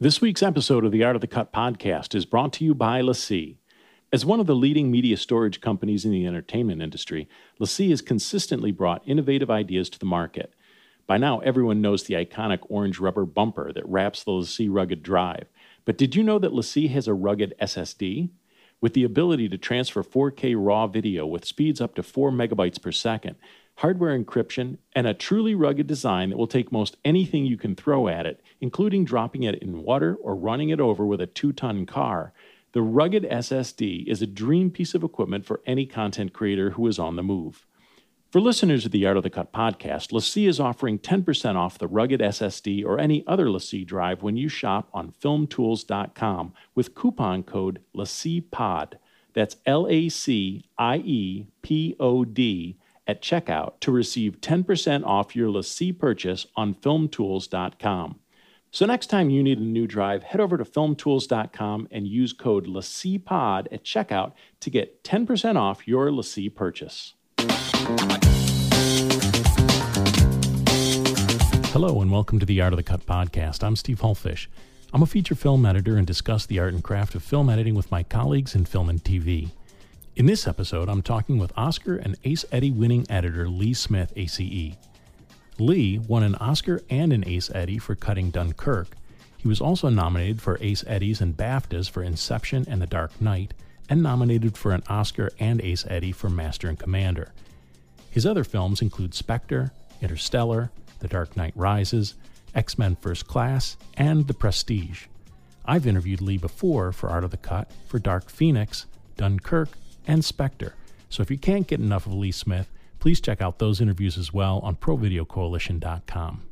This week's episode of the Art of the Cut podcast is brought to you by LaCie. As one of the leading media storage companies in the entertainment industry, LaCie has consistently brought innovative ideas to the market. By now, everyone knows the iconic orange rubber bumper that wraps the LaCie rugged drive. But did you know that LaCie has a rugged SSD? With the ability to transfer 4K RAW video with speeds up to 4 megabytes per second, hardware encryption, and a truly rugged design that will take most anything you can throw at it, including dropping it in water or running it over with a two ton car. The rugged SSD is a dream piece of equipment for any content creator who is on the move. For listeners of the Art of the Cut podcast, LaCie is offering 10% off the rugged SSD or any other LaCie drive when you shop on filmtools.com with coupon code LaCiePod. That's L A C I E P O D at checkout to receive 10% off your LaCie purchase on filmtools.com. So next time you need a new drive, head over to filmtools.com and use code LaCiePod at checkout to get 10% off your LaCie purchase. Hello and welcome to the Art of the Cut podcast. I'm Steve Hullfish. I'm a feature film editor and discuss the art and craft of film editing with my colleagues in film and TV. In this episode, I'm talking with Oscar and Ace Eddie winning editor Lee Smith, ACE. Lee won an Oscar and an Ace Eddie for cutting Dunkirk. He was also nominated for Ace Eddies and BAFTAs for Inception and The Dark Knight, and nominated for an Oscar and Ace Eddie for Master and Commander. His other films include Spectre, Interstellar, The Dark Knight Rises, X Men First Class, and The Prestige. I've interviewed Lee before for Art of the Cut, for Dark Phoenix, Dunkirk, and Spectre. So if you can't get enough of Lee Smith, please check out those interviews as well on ProVideoCoalition.com.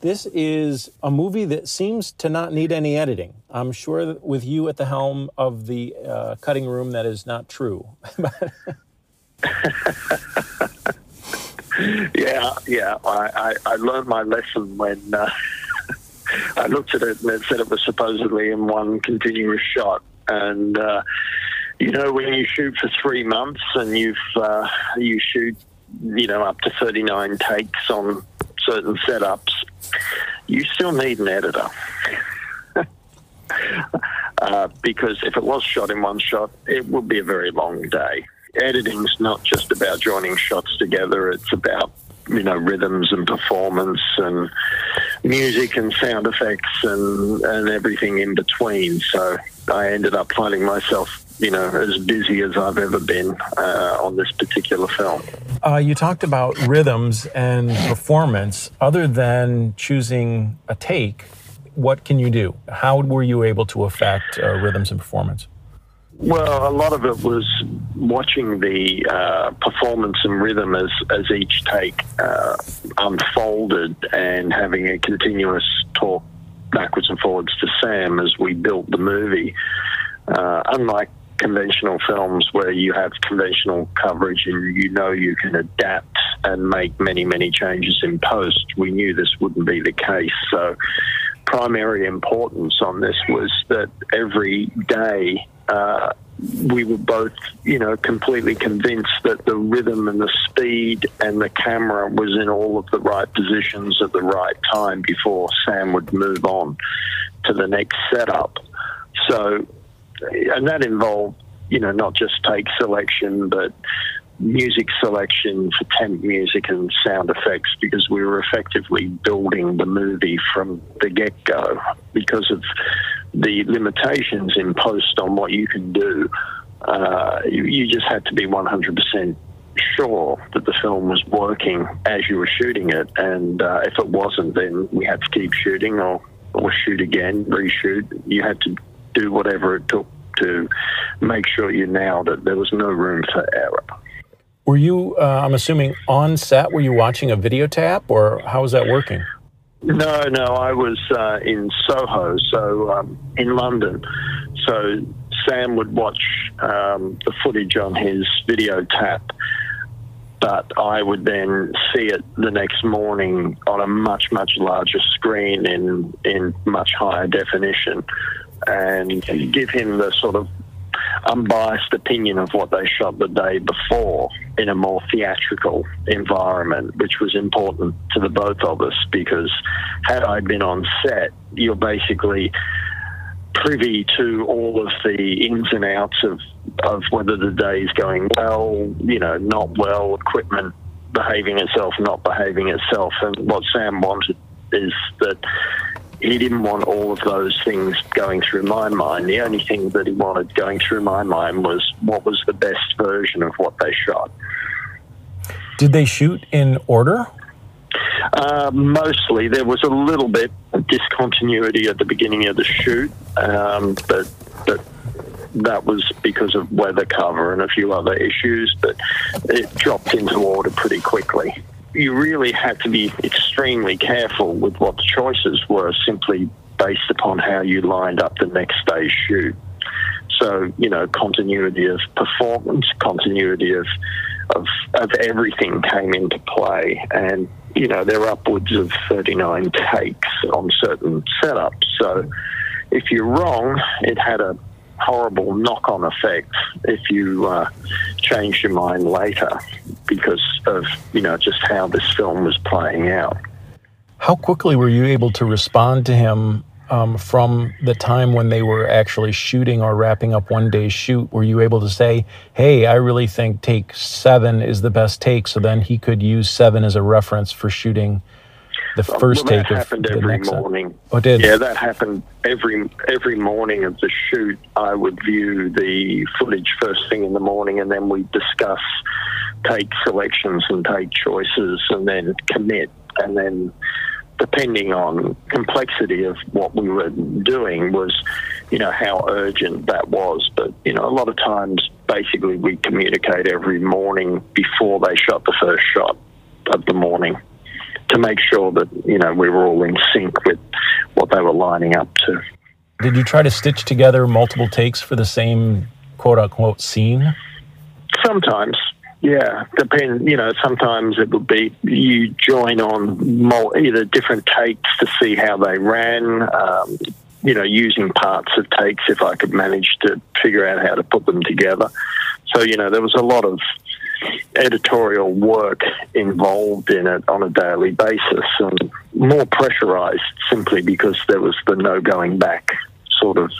This is a movie that seems to not need any editing. I'm sure that with you at the helm of the uh, cutting room, that is not true. yeah, yeah. I, I, I, learned my lesson when uh, I looked at it and it said it was supposedly in one continuous shot. And uh, you know, when you shoot for three months and you've uh, you shoot, you know, up to thirty nine takes on certain setups, you still need an editor. uh, because if it was shot in one shot, it would be a very long day. Editing's not just about joining shots together; it's about you know rhythms and performance and music and sound effects and and everything in between. So I ended up finding myself you know, as busy as I've ever been uh, on this particular film. Uh, you talked about rhythms and performance. Other than choosing a take, what can you do? How were you able to affect uh, rhythms and performance? Well, a lot of it was watching the uh, performance and rhythm as, as each take uh, unfolded and having a continuous talk backwards and forwards to Sam as we built the movie. Uh, unlike conventional films where you have conventional coverage and you know you can adapt and make many, many changes in post, we knew this wouldn't be the case. So, primary importance on this was that every day uh, we were both, you know, completely convinced that the rhythm and the speed and the camera was in all of the right positions at the right time before Sam would move on to the next setup. So and that involved, you know, not just take selection, but music selection for temp music and sound effects because we were effectively building the movie from the get go because of the limitations imposed on what you can do. Uh, you, you just had to be 100% sure that the film was working as you were shooting it, and uh, if it wasn't, then we had to keep shooting or, or shoot again, reshoot. You had to do whatever it took to make sure you nailed it. There was no room for error. Were you, uh, I'm assuming, on set? Were you watching a video tap, or how was that working? No, no, I was uh, in Soho, so um, in London. So Sam would watch um, the footage on his video tap, but I would then see it the next morning on a much, much larger screen in in much higher definition and give him the sort of unbiased opinion of what they shot the day before in a more theatrical environment, which was important to the both of us because had I been on set, you're basically privy to all of the ins and outs of, of whether the day is going well, you know, not well, equipment behaving itself, not behaving itself. And what Sam wanted is that he didn't want all of those things going through my mind. The only thing that he wanted going through my mind was what was the best version of what they shot. Did they shoot in order? Uh, mostly. There was a little bit of discontinuity at the beginning of the shoot, um, but but that was because of weather cover and a few other issues. But it dropped into order pretty quickly you really had to be extremely careful with what the choices were simply based upon how you lined up the next day's shoot. So, you know, continuity of performance, continuity of, of, of everything came into play. And, you know, there are upwards of 39 takes on certain setups. So if you're wrong, it had a horrible knock on effect if you uh, change your mind later because of you know just how this film was playing out. How quickly were you able to respond to him um, from the time when they were actually shooting or wrapping up one day's shoot? Were you able to say, "Hey, I really think take seven is the best take," so then he could use seven as a reference for shooting the first well, take of happened the every next morning. Set. Oh, did yeah, that happened every every morning of the shoot. I would view the footage first thing in the morning, and then we discuss take selections and take choices, and then commit, and then depending on complexity of what we were doing was you know how urgent that was but you know a lot of times basically we communicate every morning before they shot the first shot of the morning to make sure that you know we were all in sync with what they were lining up to. Did you try to stitch together multiple takes for the same quote unquote scene? Sometimes, yeah, depend. You know, sometimes it would be you join on either different takes to see how they ran. Um, you know, using parts of takes if I could manage to figure out how to put them together. So you know, there was a lot of editorial work involved in it on a daily basis and more pressurized simply because there was the no going back sort of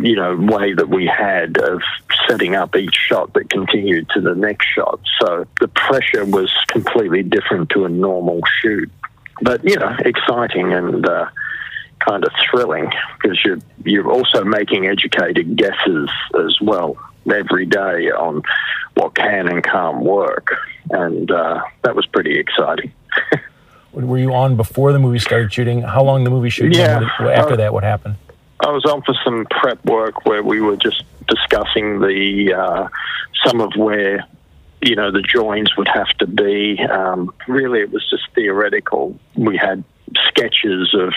you know way that we had of setting up each shot that continued to the next shot. So the pressure was completely different to a normal shoot. But you know exciting and uh, kind of thrilling because you're you're also making educated guesses as well every day on what can and can't work, and uh, that was pretty exciting. Were you on before the movie started shooting? How long the movie shooting? Yeah. What, after that, what happened? I was on for some prep work where we were just discussing the uh, some of where you know the joins would have to be. Um, really, it was just theoretical. We had sketches of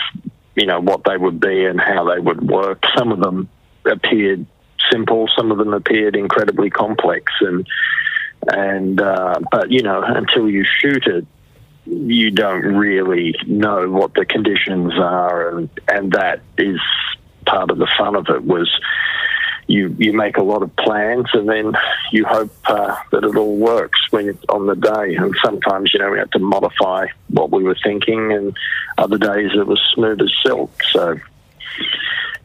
you know what they would be and how they would work. Some of them appeared simple. Some of them appeared incredibly complex, and and uh, but you know until you shoot it, you don't really know what the conditions are, and and that is part of the fun of it was. You, you make a lot of plans and then you hope uh, that it all works when on the day. And sometimes, you know, we had to modify what we were thinking, and other days it was smooth as silk. So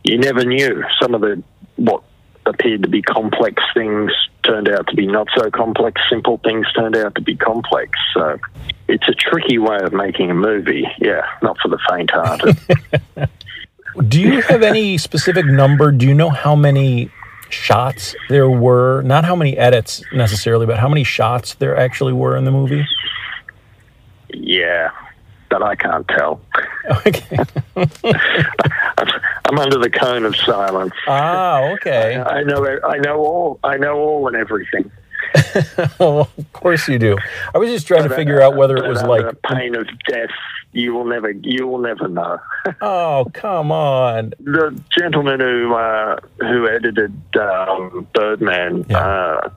you never knew some of the what appeared to be complex things turned out to be not so complex. Simple things turned out to be complex. So it's a tricky way of making a movie. Yeah, not for the faint-hearted. Do you have any specific number? Do you know how many shots there were? Not how many edits necessarily, but how many shots there actually were in the movie? Yeah, but I can't tell. Okay. I'm under the cone of silence. Ah, okay. I, I know. I know all. I know all and everything. well, of course you do. I was just trying but to figure out whether it was like pain of death. You will never. You will never know. oh, come on! The gentleman who uh, who edited um, Birdman. Yeah. Uh,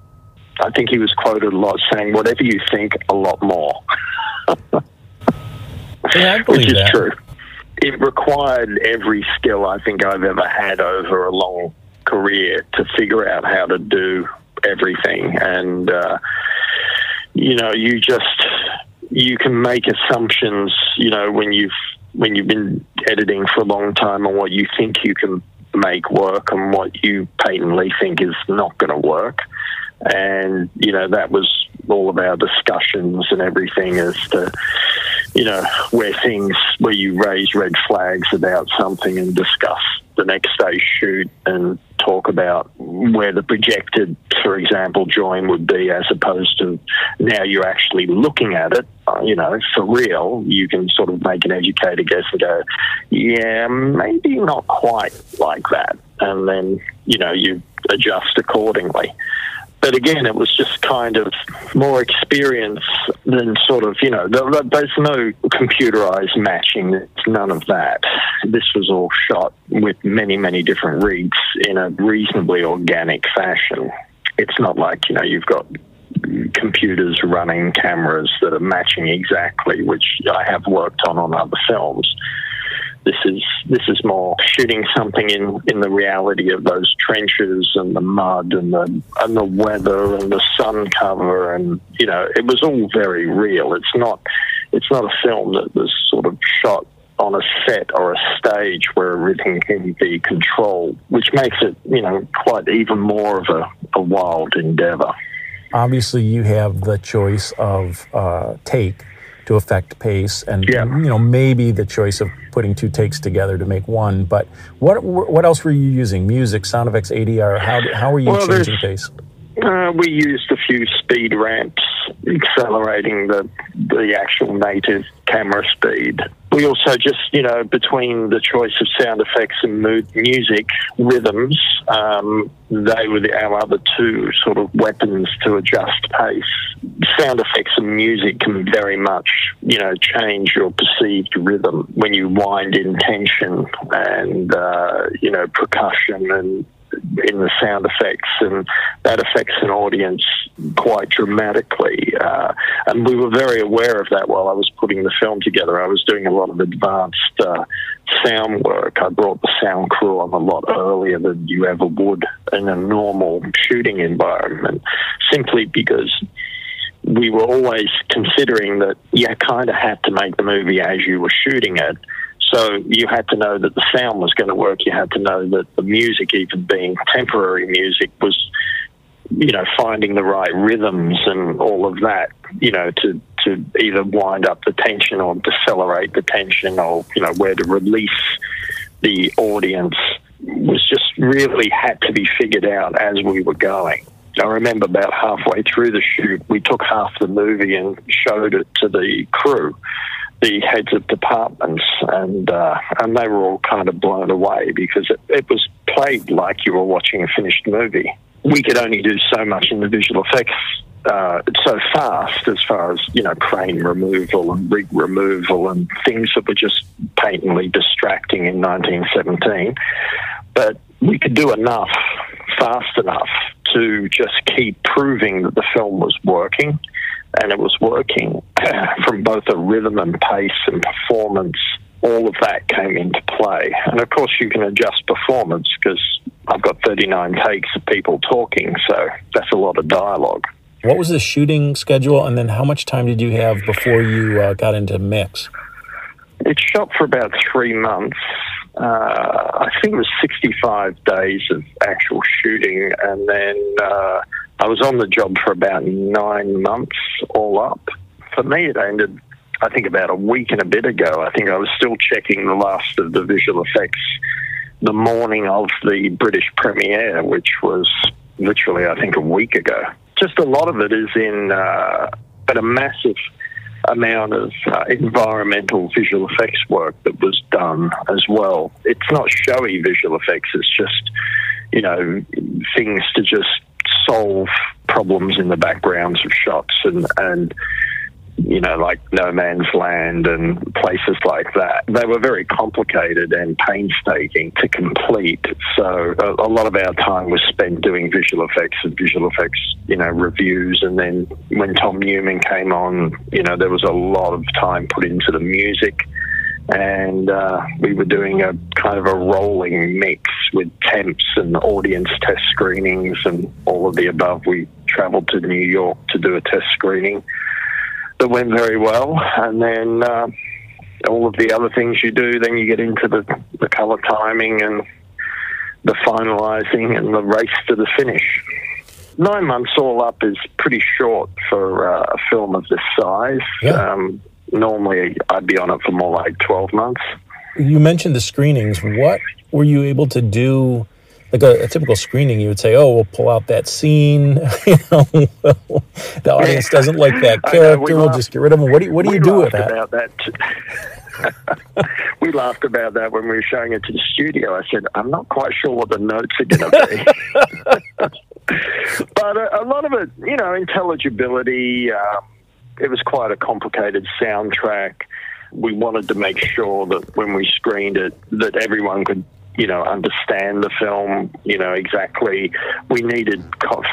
I think he was quoted a lot saying, "Whatever you think, a lot more." yeah, I believe Which is that. true it required every skill I think I've ever had over a long career to figure out how to do everything. And, uh, you know, you just, you can make assumptions, you know, when you've, when you've been editing for a long time on what you think you can make work and what you patently think is not going to work. And, you know, that was all of our discussions and everything as to, you know, where things, where you raise red flags about something and discuss the next day shoot and talk about where the projected, for example, join would be as opposed to now you're actually looking at it, uh, you know, for real, you can sort of make an educated guess and go, yeah, maybe not quite like that. And then, you know, you adjust accordingly but again, it was just kind of more experience than sort of, you know, there's no computerized matching. It's none of that. This was all shot with many, many different rigs in a reasonably organic fashion. It's not like, you know, you've got computers running cameras that are matching exactly, which I have worked on on other films. This is this is more shooting something in, in the reality of those trenches and the mud and the and the weather and the sun cover and you know it was all very real. It's not it's not a film that was sort of shot on a set or a stage where everything can be controlled, which makes it, you know, quite even more of a, a wild endeavor. Obviously, you have the choice of uh, take to affect pace, and yeah. you know maybe the choice of putting two takes together to make one. But what what else were you using? Music, sound effects, ADR. How how were you well, changing pace? Uh, we used a few speed ramps, accelerating the the actual native camera speed. We also just, you know, between the choice of sound effects and mood music rhythms, um, they were the, our other two sort of weapons to adjust pace. Sound effects and music can very much, you know, change your perceived rhythm when you wind in tension and, uh, you know, percussion and in the sound effects, and that affects an audience quite dramatically. Uh, and we were very aware of that while I was putting the film together. I was doing a lot of advanced uh, sound work. I brought the sound crew on a lot earlier than you ever would in a normal shooting environment, simply because we were always considering that you kind of had to make the movie as you were shooting it so you had to know that the sound was going to work. You had to know that the music, even being temporary music, was, you know, finding the right rhythms and all of that, you know, to, to either wind up the tension or decelerate the tension or, you know, where to release the audience was just really had to be figured out as we were going. I remember about halfway through the shoot, we took half the movie and showed it to the crew the heads of departments, and uh, and they were all kind of blown away because it, it was played like you were watching a finished movie. We could only do so much in the visual effects uh, so fast as far as you know crane removal and rig removal and things that were just patently distracting in 1917 but we could do enough fast enough to just keep proving that the film was working and it was working from both a rhythm and pace and performance. All of that came into play. And of course, you can adjust performance because I've got 39 takes of people talking, so that's a lot of dialogue. What was the shooting schedule, and then how much time did you have before you uh, got into mix? It shot for about three months. Uh, I think it was 65 days of actual shooting, and then uh, I was on the job for about nine months all up. For me, it ended, I think, about a week and a bit ago. I think I was still checking the last of the visual effects the morning of the British premiere, which was literally, I think, a week ago. Just a lot of it is in, uh, but a massive amount of uh, environmental visual effects work that was done as well. It's not showy visual effects, it's just, you know, things to just solve problems in the backgrounds of shots and, and you know, like No Man's Land and places like that. They were very complicated and painstaking to complete. So a, a, lot of our time was spent doing visual effects and visual effects, you know, reviews. And then when Tom Newman came on, you know, there was a lot of time put into the music. And uh, we were doing a kind of a rolling mix with temps and audience test screenings and all of the above. We travelled to New York to do a test screening that went very well, and then uh, all of the other things you do. Then you get into the, the colour timing and the finalising and the race to the finish. Nine months all up is pretty short for uh, a film of this size. Yeah. Um, normally, I'd be on it for more like 12 months. You mentioned the screenings. What were you able to do? Like a, a typical screening, you would say, "Oh, we'll pull out that scene." you know, the audience doesn't like that character. we we'll laughed- just get rid of him. What do you, what do you do with that? About that. we laughed about that when we were showing it to the studio. I said, I'm not quite sure what the notes are going to be. but a, a lot of it, you know, intelligibility. Um, it was quite a complicated soundtrack. We wanted to make sure that when we screened it, that everyone could, you know, understand the film. You know exactly. We needed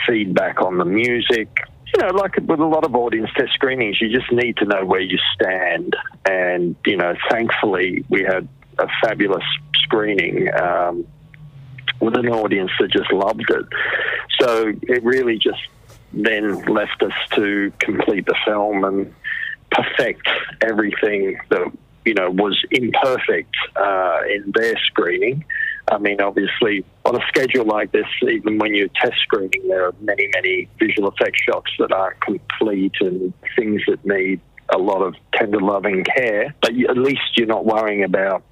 feedback on the music. You know, like with a lot of audience test screenings, you just need to know where you stand. And you know, thankfully, we had a fabulous screening. Um, with an audience that just loved it. So it really just then left us to complete the film and perfect everything that you know was imperfect uh, in their screening. I mean, obviously, on a schedule like this, even when you're test screening, there are many, many visual effects shots that aren't complete and things that need a lot of tender loving care. But at least you're not worrying about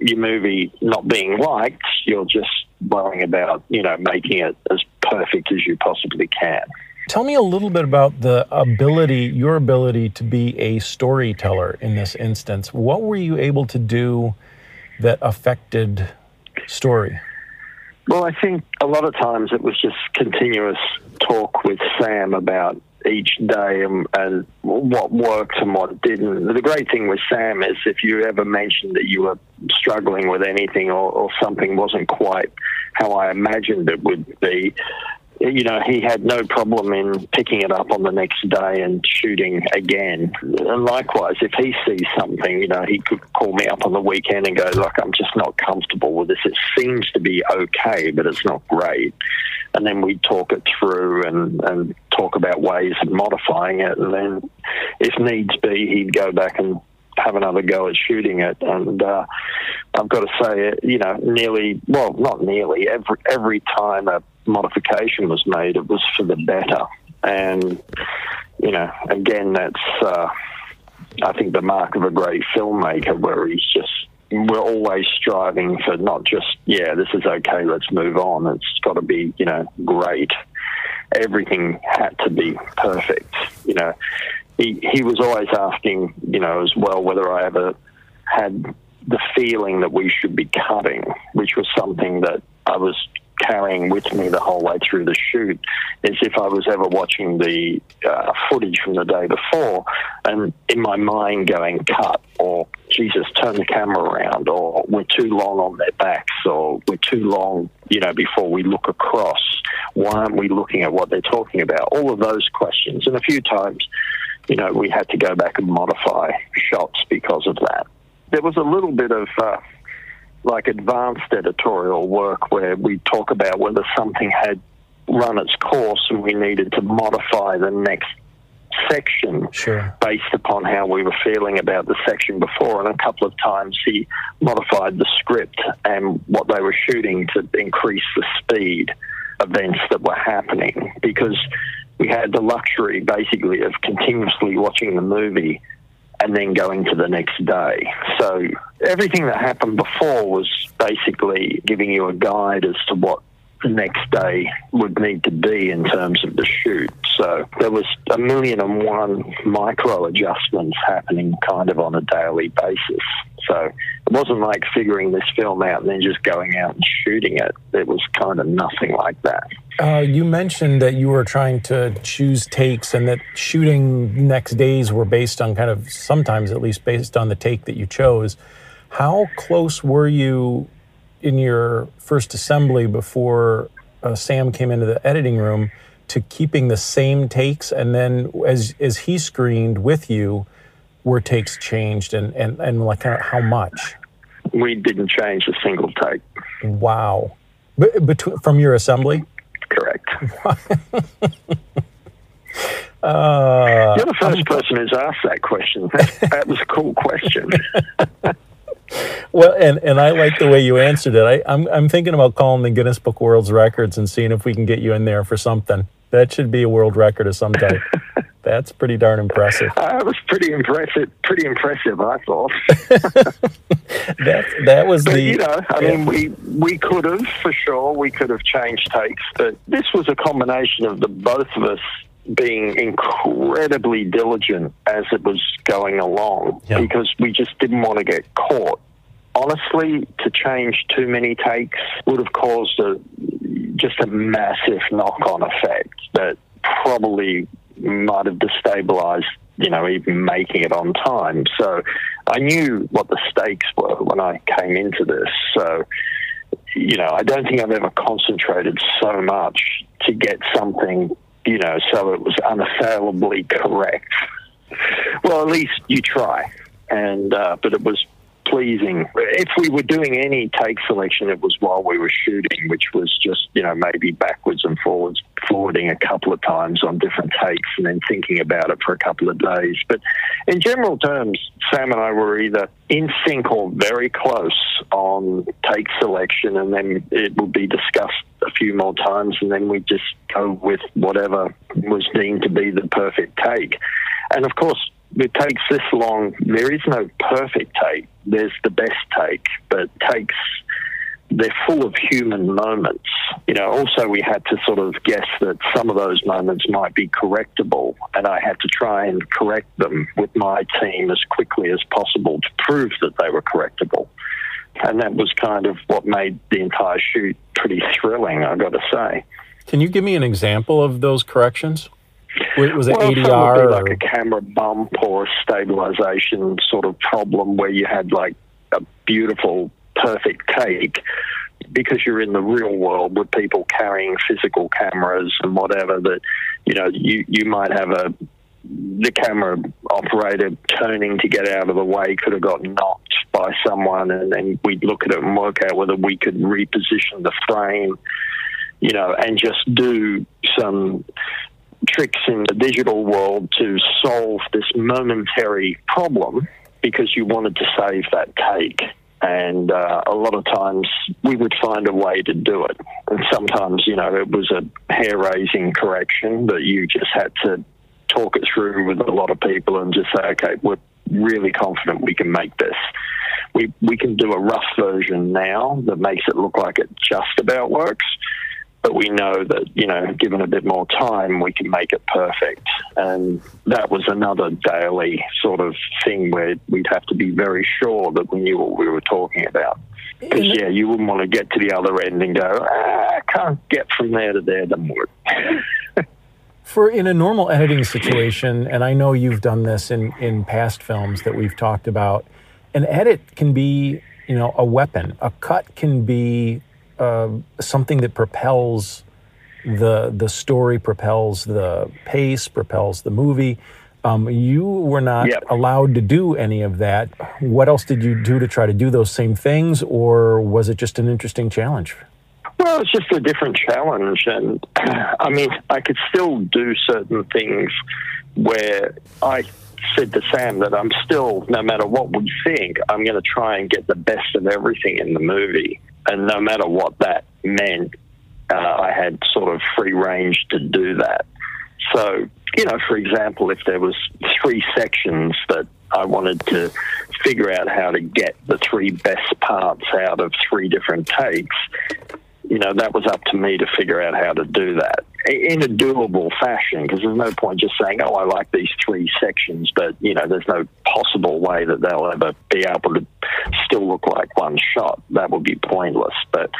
your movie not being liked. You're just worrying about, you know, making it as perfect as you possibly can. Tell me a little bit about the ability, your ability to be a storyteller in this instance. What were you able to do that affected story? Well, I think a lot of times it was just continuous talk with Sam about each day and, and what worked and what didn't. The great thing with Sam is if you ever mentioned that you were struggling with anything or, or something wasn't quite how I imagined it would be, you know, he had no problem in picking it up on the next day and shooting again. And likewise, if he sees something, you know, he could call me up on the weekend and go, Look, I'm just not comfortable with this. It seems to be okay, but it's not great. And then we'd talk it through and, and talk about ways of modifying it. And then, if needs be, he'd go back and have another go at shooting it. And uh, I've got to say, you know, nearly, well, not nearly, every, every time a modification was made, it was for the better. And, you know, again, that's, uh, I think, the mark of a great filmmaker where he's just, we're always striving for not just, yeah, this is okay, let's move on. It's got to be, you know, great. Everything had to be perfect, you know he, he was always asking, you know, as well whether I ever had the feeling that we should be cutting, which was something that I was carrying with me the whole way through the shoot, as if I was ever watching the uh, footage from the day before and in my mind going, cut, or Jesus, turn the camera around, or we're too long on their backs, or we're too long, you know, before we look across. Why aren't we looking at what they're talking about? All of those questions. And a few times, you know, we had to go back and modify shots because of that. There was a little bit of uh, like advanced editorial work where we talk about whether something had run its course and we needed to modify the next section Sure. based upon how we were feeling about the section before. And a couple of times he modified the script and what they were shooting to increase the speed events that were happening because we had the luxury basically of continuously watching the movie and then going to the next day. So everything that happened before was basically giving you a guide as to what the next day would need to be in terms of the shoot. So there was a million and one micro adjustments happening kind of on a daily basis. So it wasn't like figuring this film out and then just going out and shooting it. It was kind of nothing like that. Uh, you mentioned that you were trying to choose takes and that shooting next days were based on kind of sometimes at least based on the take that you chose. How close were you in your first assembly before uh, Sam came into the editing room to keeping the same takes and then as as he screened with you were takes changed and and, and like how much? We didn't change a single take. Wow. B- between, from your assembly? Uh, You're the 1st person who's asked that question. That, that was a cool question. well, and, and I like the way you answered it. I, I'm, I'm thinking about calling the Guinness Book of World Records and seeing if we can get you in there for something. That should be a world record of some type. That's pretty darn impressive. Uh, was pretty impressive. Pretty impressive, I thought. that that was but, the. You know, I mean, we we could have for sure. We could have changed takes, but this was a combination of the both of us being incredibly diligent as it was going along Yeah. because we just didn't want to get caught. Honestly, to change too many takes would have caused a just a massive knock-on effect that probably might have destabilized, you know, even making it on time. So I knew what the stakes were when I came into this. So you know, I don't think I've ever concentrated so much to get something, you know, so it was unassailably correct. Well, at least you try, and uh, but it was pleasing. If we were doing any take selection, it was while we were shooting, which was just you know maybe backwards and forwards, forwarding a couple of times on different takes, and then thinking about it for a couple of days. But in general terms, Sam and I were either in sync or very close on take selection, and then it would be discussed a few more times, and then we just go with whatever was deemed to be the perfect take. And of course, it takes this long. There is no perfect take. There's the best take, but takes they're full of human moments. You know, also we had to sort of guess that some of those moments might be correctable, and I had to try and correct them with my team as quickly as possible to prove that they were correctable. And that was kind of what made the entire shoot pretty thrilling, I've got to say. Can you give me an example of those corrections? Was it Well, ADR? be or- like a camera bump or a stabilization sort of problem where you had like a beautiful, perfect take because you're in the real world with people carrying physical cameras and whatever that you know you you might have a the camera operator turning to get out of the way could have got knocked by someone and then we'd look at it and work out whether we could reposition the frame you know and just do some tricks in the digital world to solve this momentary problem because you wanted to save that take. And uh, a lot of times we would find a way to do it. And sometimes, you know, it was a hair raising correction that you just had to talk it through with a lot of people and just say, okay, we're really confident we can make this. We, we can do a rough version now that makes it look like it just about works but we know that you know given a bit more time we can make it perfect. And that was another daily sort of thing where we'd have to be very sure that we knew what we were talking about. Because yeah you wouldn't want to get to the other end and go ah, i can't get from there to there doesn't work For in a normal editing situation, and I know you've done this in, in past films that we've talked about, an edit can be, you know, a weapon. A cut can be uh, something that propels the the story, propels the pace, propels the movie. Um, you were not Yep. allowed to do any of that. What else did you do to try to do those same things, or was it just an interesting challenge? Well, it's just a different challenge, and I mean, I could still do certain things where I said to Sam that I'm still, no matter what we think, I'm going to try and get the best of everything in the movie, and no matter what that meant, uh, I had sort of free range to do that. So, you know, for example, if there was three sections that I wanted to figure out how to get the three best parts out of three different takes, you know, that was up to me to figure out how to do that in a doable fashion because there's no point just saying, oh, I like these three sections, but, you know, there's no possible way that they'll ever be able to still look like one shot. That would be pointless. But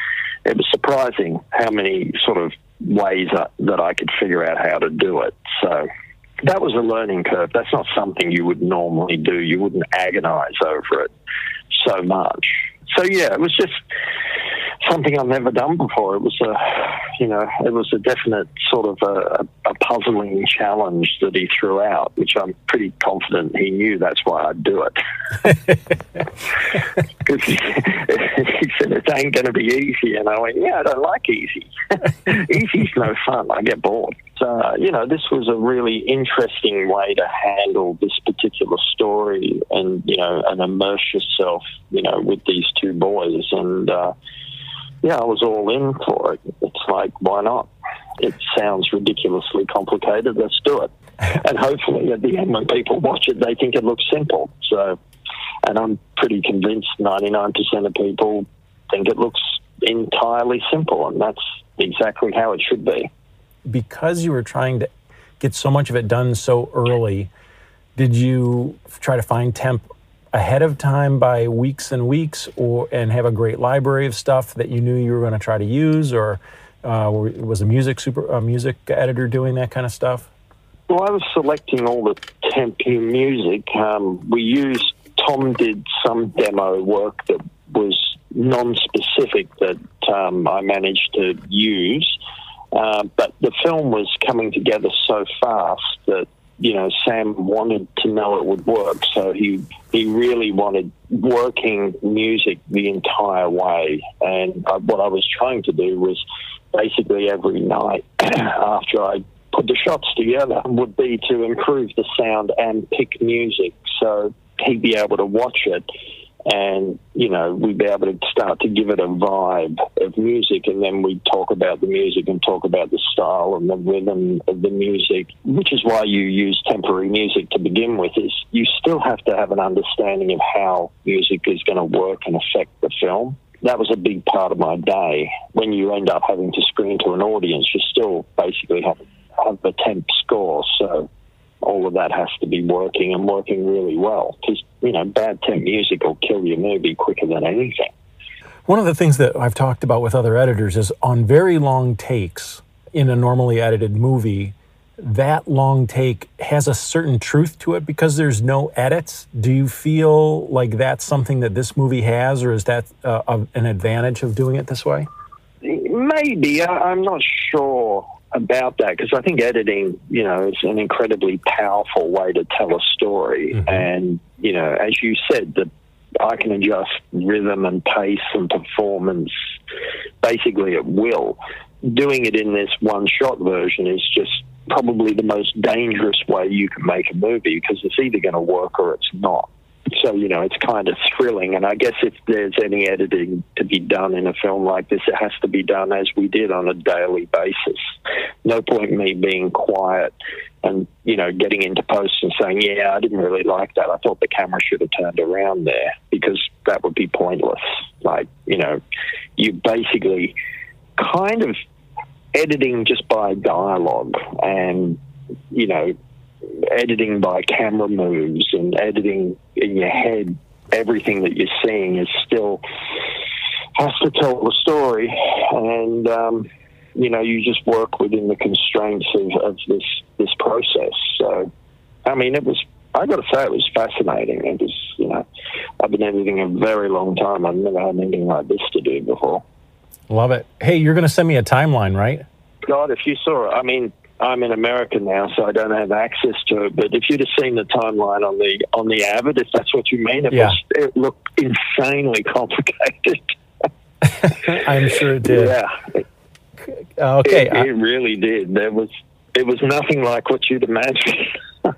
it was surprising how many sort of ways that, I could figure out how to do it. So that was a learning curve. That's not something you would normally do. You wouldn't agonize over it so much. So yeah, it was just something I've never done before. It was a, you know, it was a definite sort of a, a puzzling challenge that he threw out, which I'm pretty confident he knew that's why I'd do it. Because he, he said it ain't going to be easy, and I went, yeah, I don't like easy. Easy's no fun. I get bored. So you know, this was a really interesting way to handle this particular story, and you know, and immerse yourself, you know, with these two boys, and uh, yeah, I was all in for it. It's like, why not? It sounds ridiculously complicated. Let's do it. and hopefully, at the end, when people watch it, they think it looks simple. So, and I'm pretty convinced 99% of people think it looks entirely simple, and that's exactly how it should be. Because you were trying to get so much of it done so early, did you try to find temp ahead of time by weeks and weeks or and have a great library of stuff that you knew you were going to try to use or uh, was a music super a music editor doing that kind of stuff? Well i was selecting all the tempo music. Um, we used tom did some demo work that was non-specific that um, i managed to use. Uh, but the film was coming together so fast that you know, Sam wanted to know it would work, so he he really wanted working music the entire way. And uh, what I was trying to do was basically every night after I put the shots together would be to improve the sound and pick music, so he'd be able to watch it and you know we'd be able to start to give it a vibe of music and then we'd talk about the music and talk about the style and the rhythm of the music which is why you use temporary music to begin with is you still have to have an understanding of how music is going to work and affect the film. That was a big part of my day. When you end up having to screen to an audience you still basically have have a temp score so all of that has to be working and working really well because you know bad temp music will kill your movie quicker than anything. One of the things that I've talked about with other editors is on very long takes in a normally edited movie, that long take has a certain truth to it because there's no edits. Do you feel like that's something that this movie has, or is that uh, an advantage of doing it this way? Maybe. I'm not sure about that because I think editing, you know, is an incredibly powerful way to tell a story. Mm-hmm. And, you know, as you said, that I can adjust rhythm and pace and performance basically at will. Doing it in this one shot version is just probably the most dangerous way you can make a movie because it's either going to work or it's not so you know it's kind of thrilling and i guess if there's any editing to be done in a film like this it has to be done as we did on a daily basis. No point me being quiet and you know getting into post and saying yeah i didn't really like that. I thought the camera should have turned around there because that would be pointless. Like you know you basically kind of editing just by dialogue and you know editing by camera moves and editing in your head everything that you're seeing is still has to tell the story. And um, you know you just work within the constraints of, of this this process. So i mean it was i got to say it was fascinating. It was you know i've been editing a very long time. I've never had anything like this to do before. Love it. Hey you're going to send me a timeline right? God if you saw it. I mean I'm in America now, so I don't have access to it. But if you'd have seen the timeline on the on the Avid, if that's what you mean, it, yeah. was, it looked insanely complicated. I'm sure it did. Yeah. Okay. It, it really did. There was it was nothing like what you'd imagine.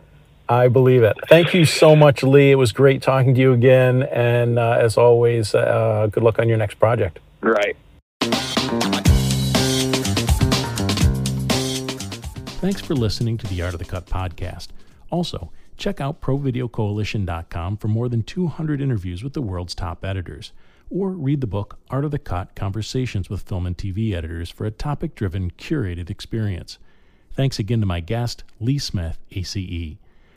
I believe it. Thank you so much, Lee. It was great talking to you again, and uh, as always, uh, good luck on your next project. Right. Thanks for listening to the Art of the Cut podcast. Also, check out ProVideoCoalition.com for more than 200 interviews with the world's top editors. Or read the book Art of the Cut Conversations with Film and TV Editors for a topic driven, curated experience. Thanks again to my guest, Lee Smith, ACE.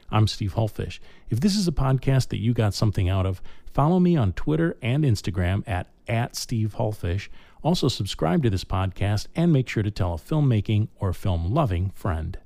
I'm Steve Hullfish. If this is a podcast that you got something out of, follow me on Twitter and Instagram at, at Steve Hullfish also, subscribe to this podcast and make sure to tell a filmmaking or film loving friend.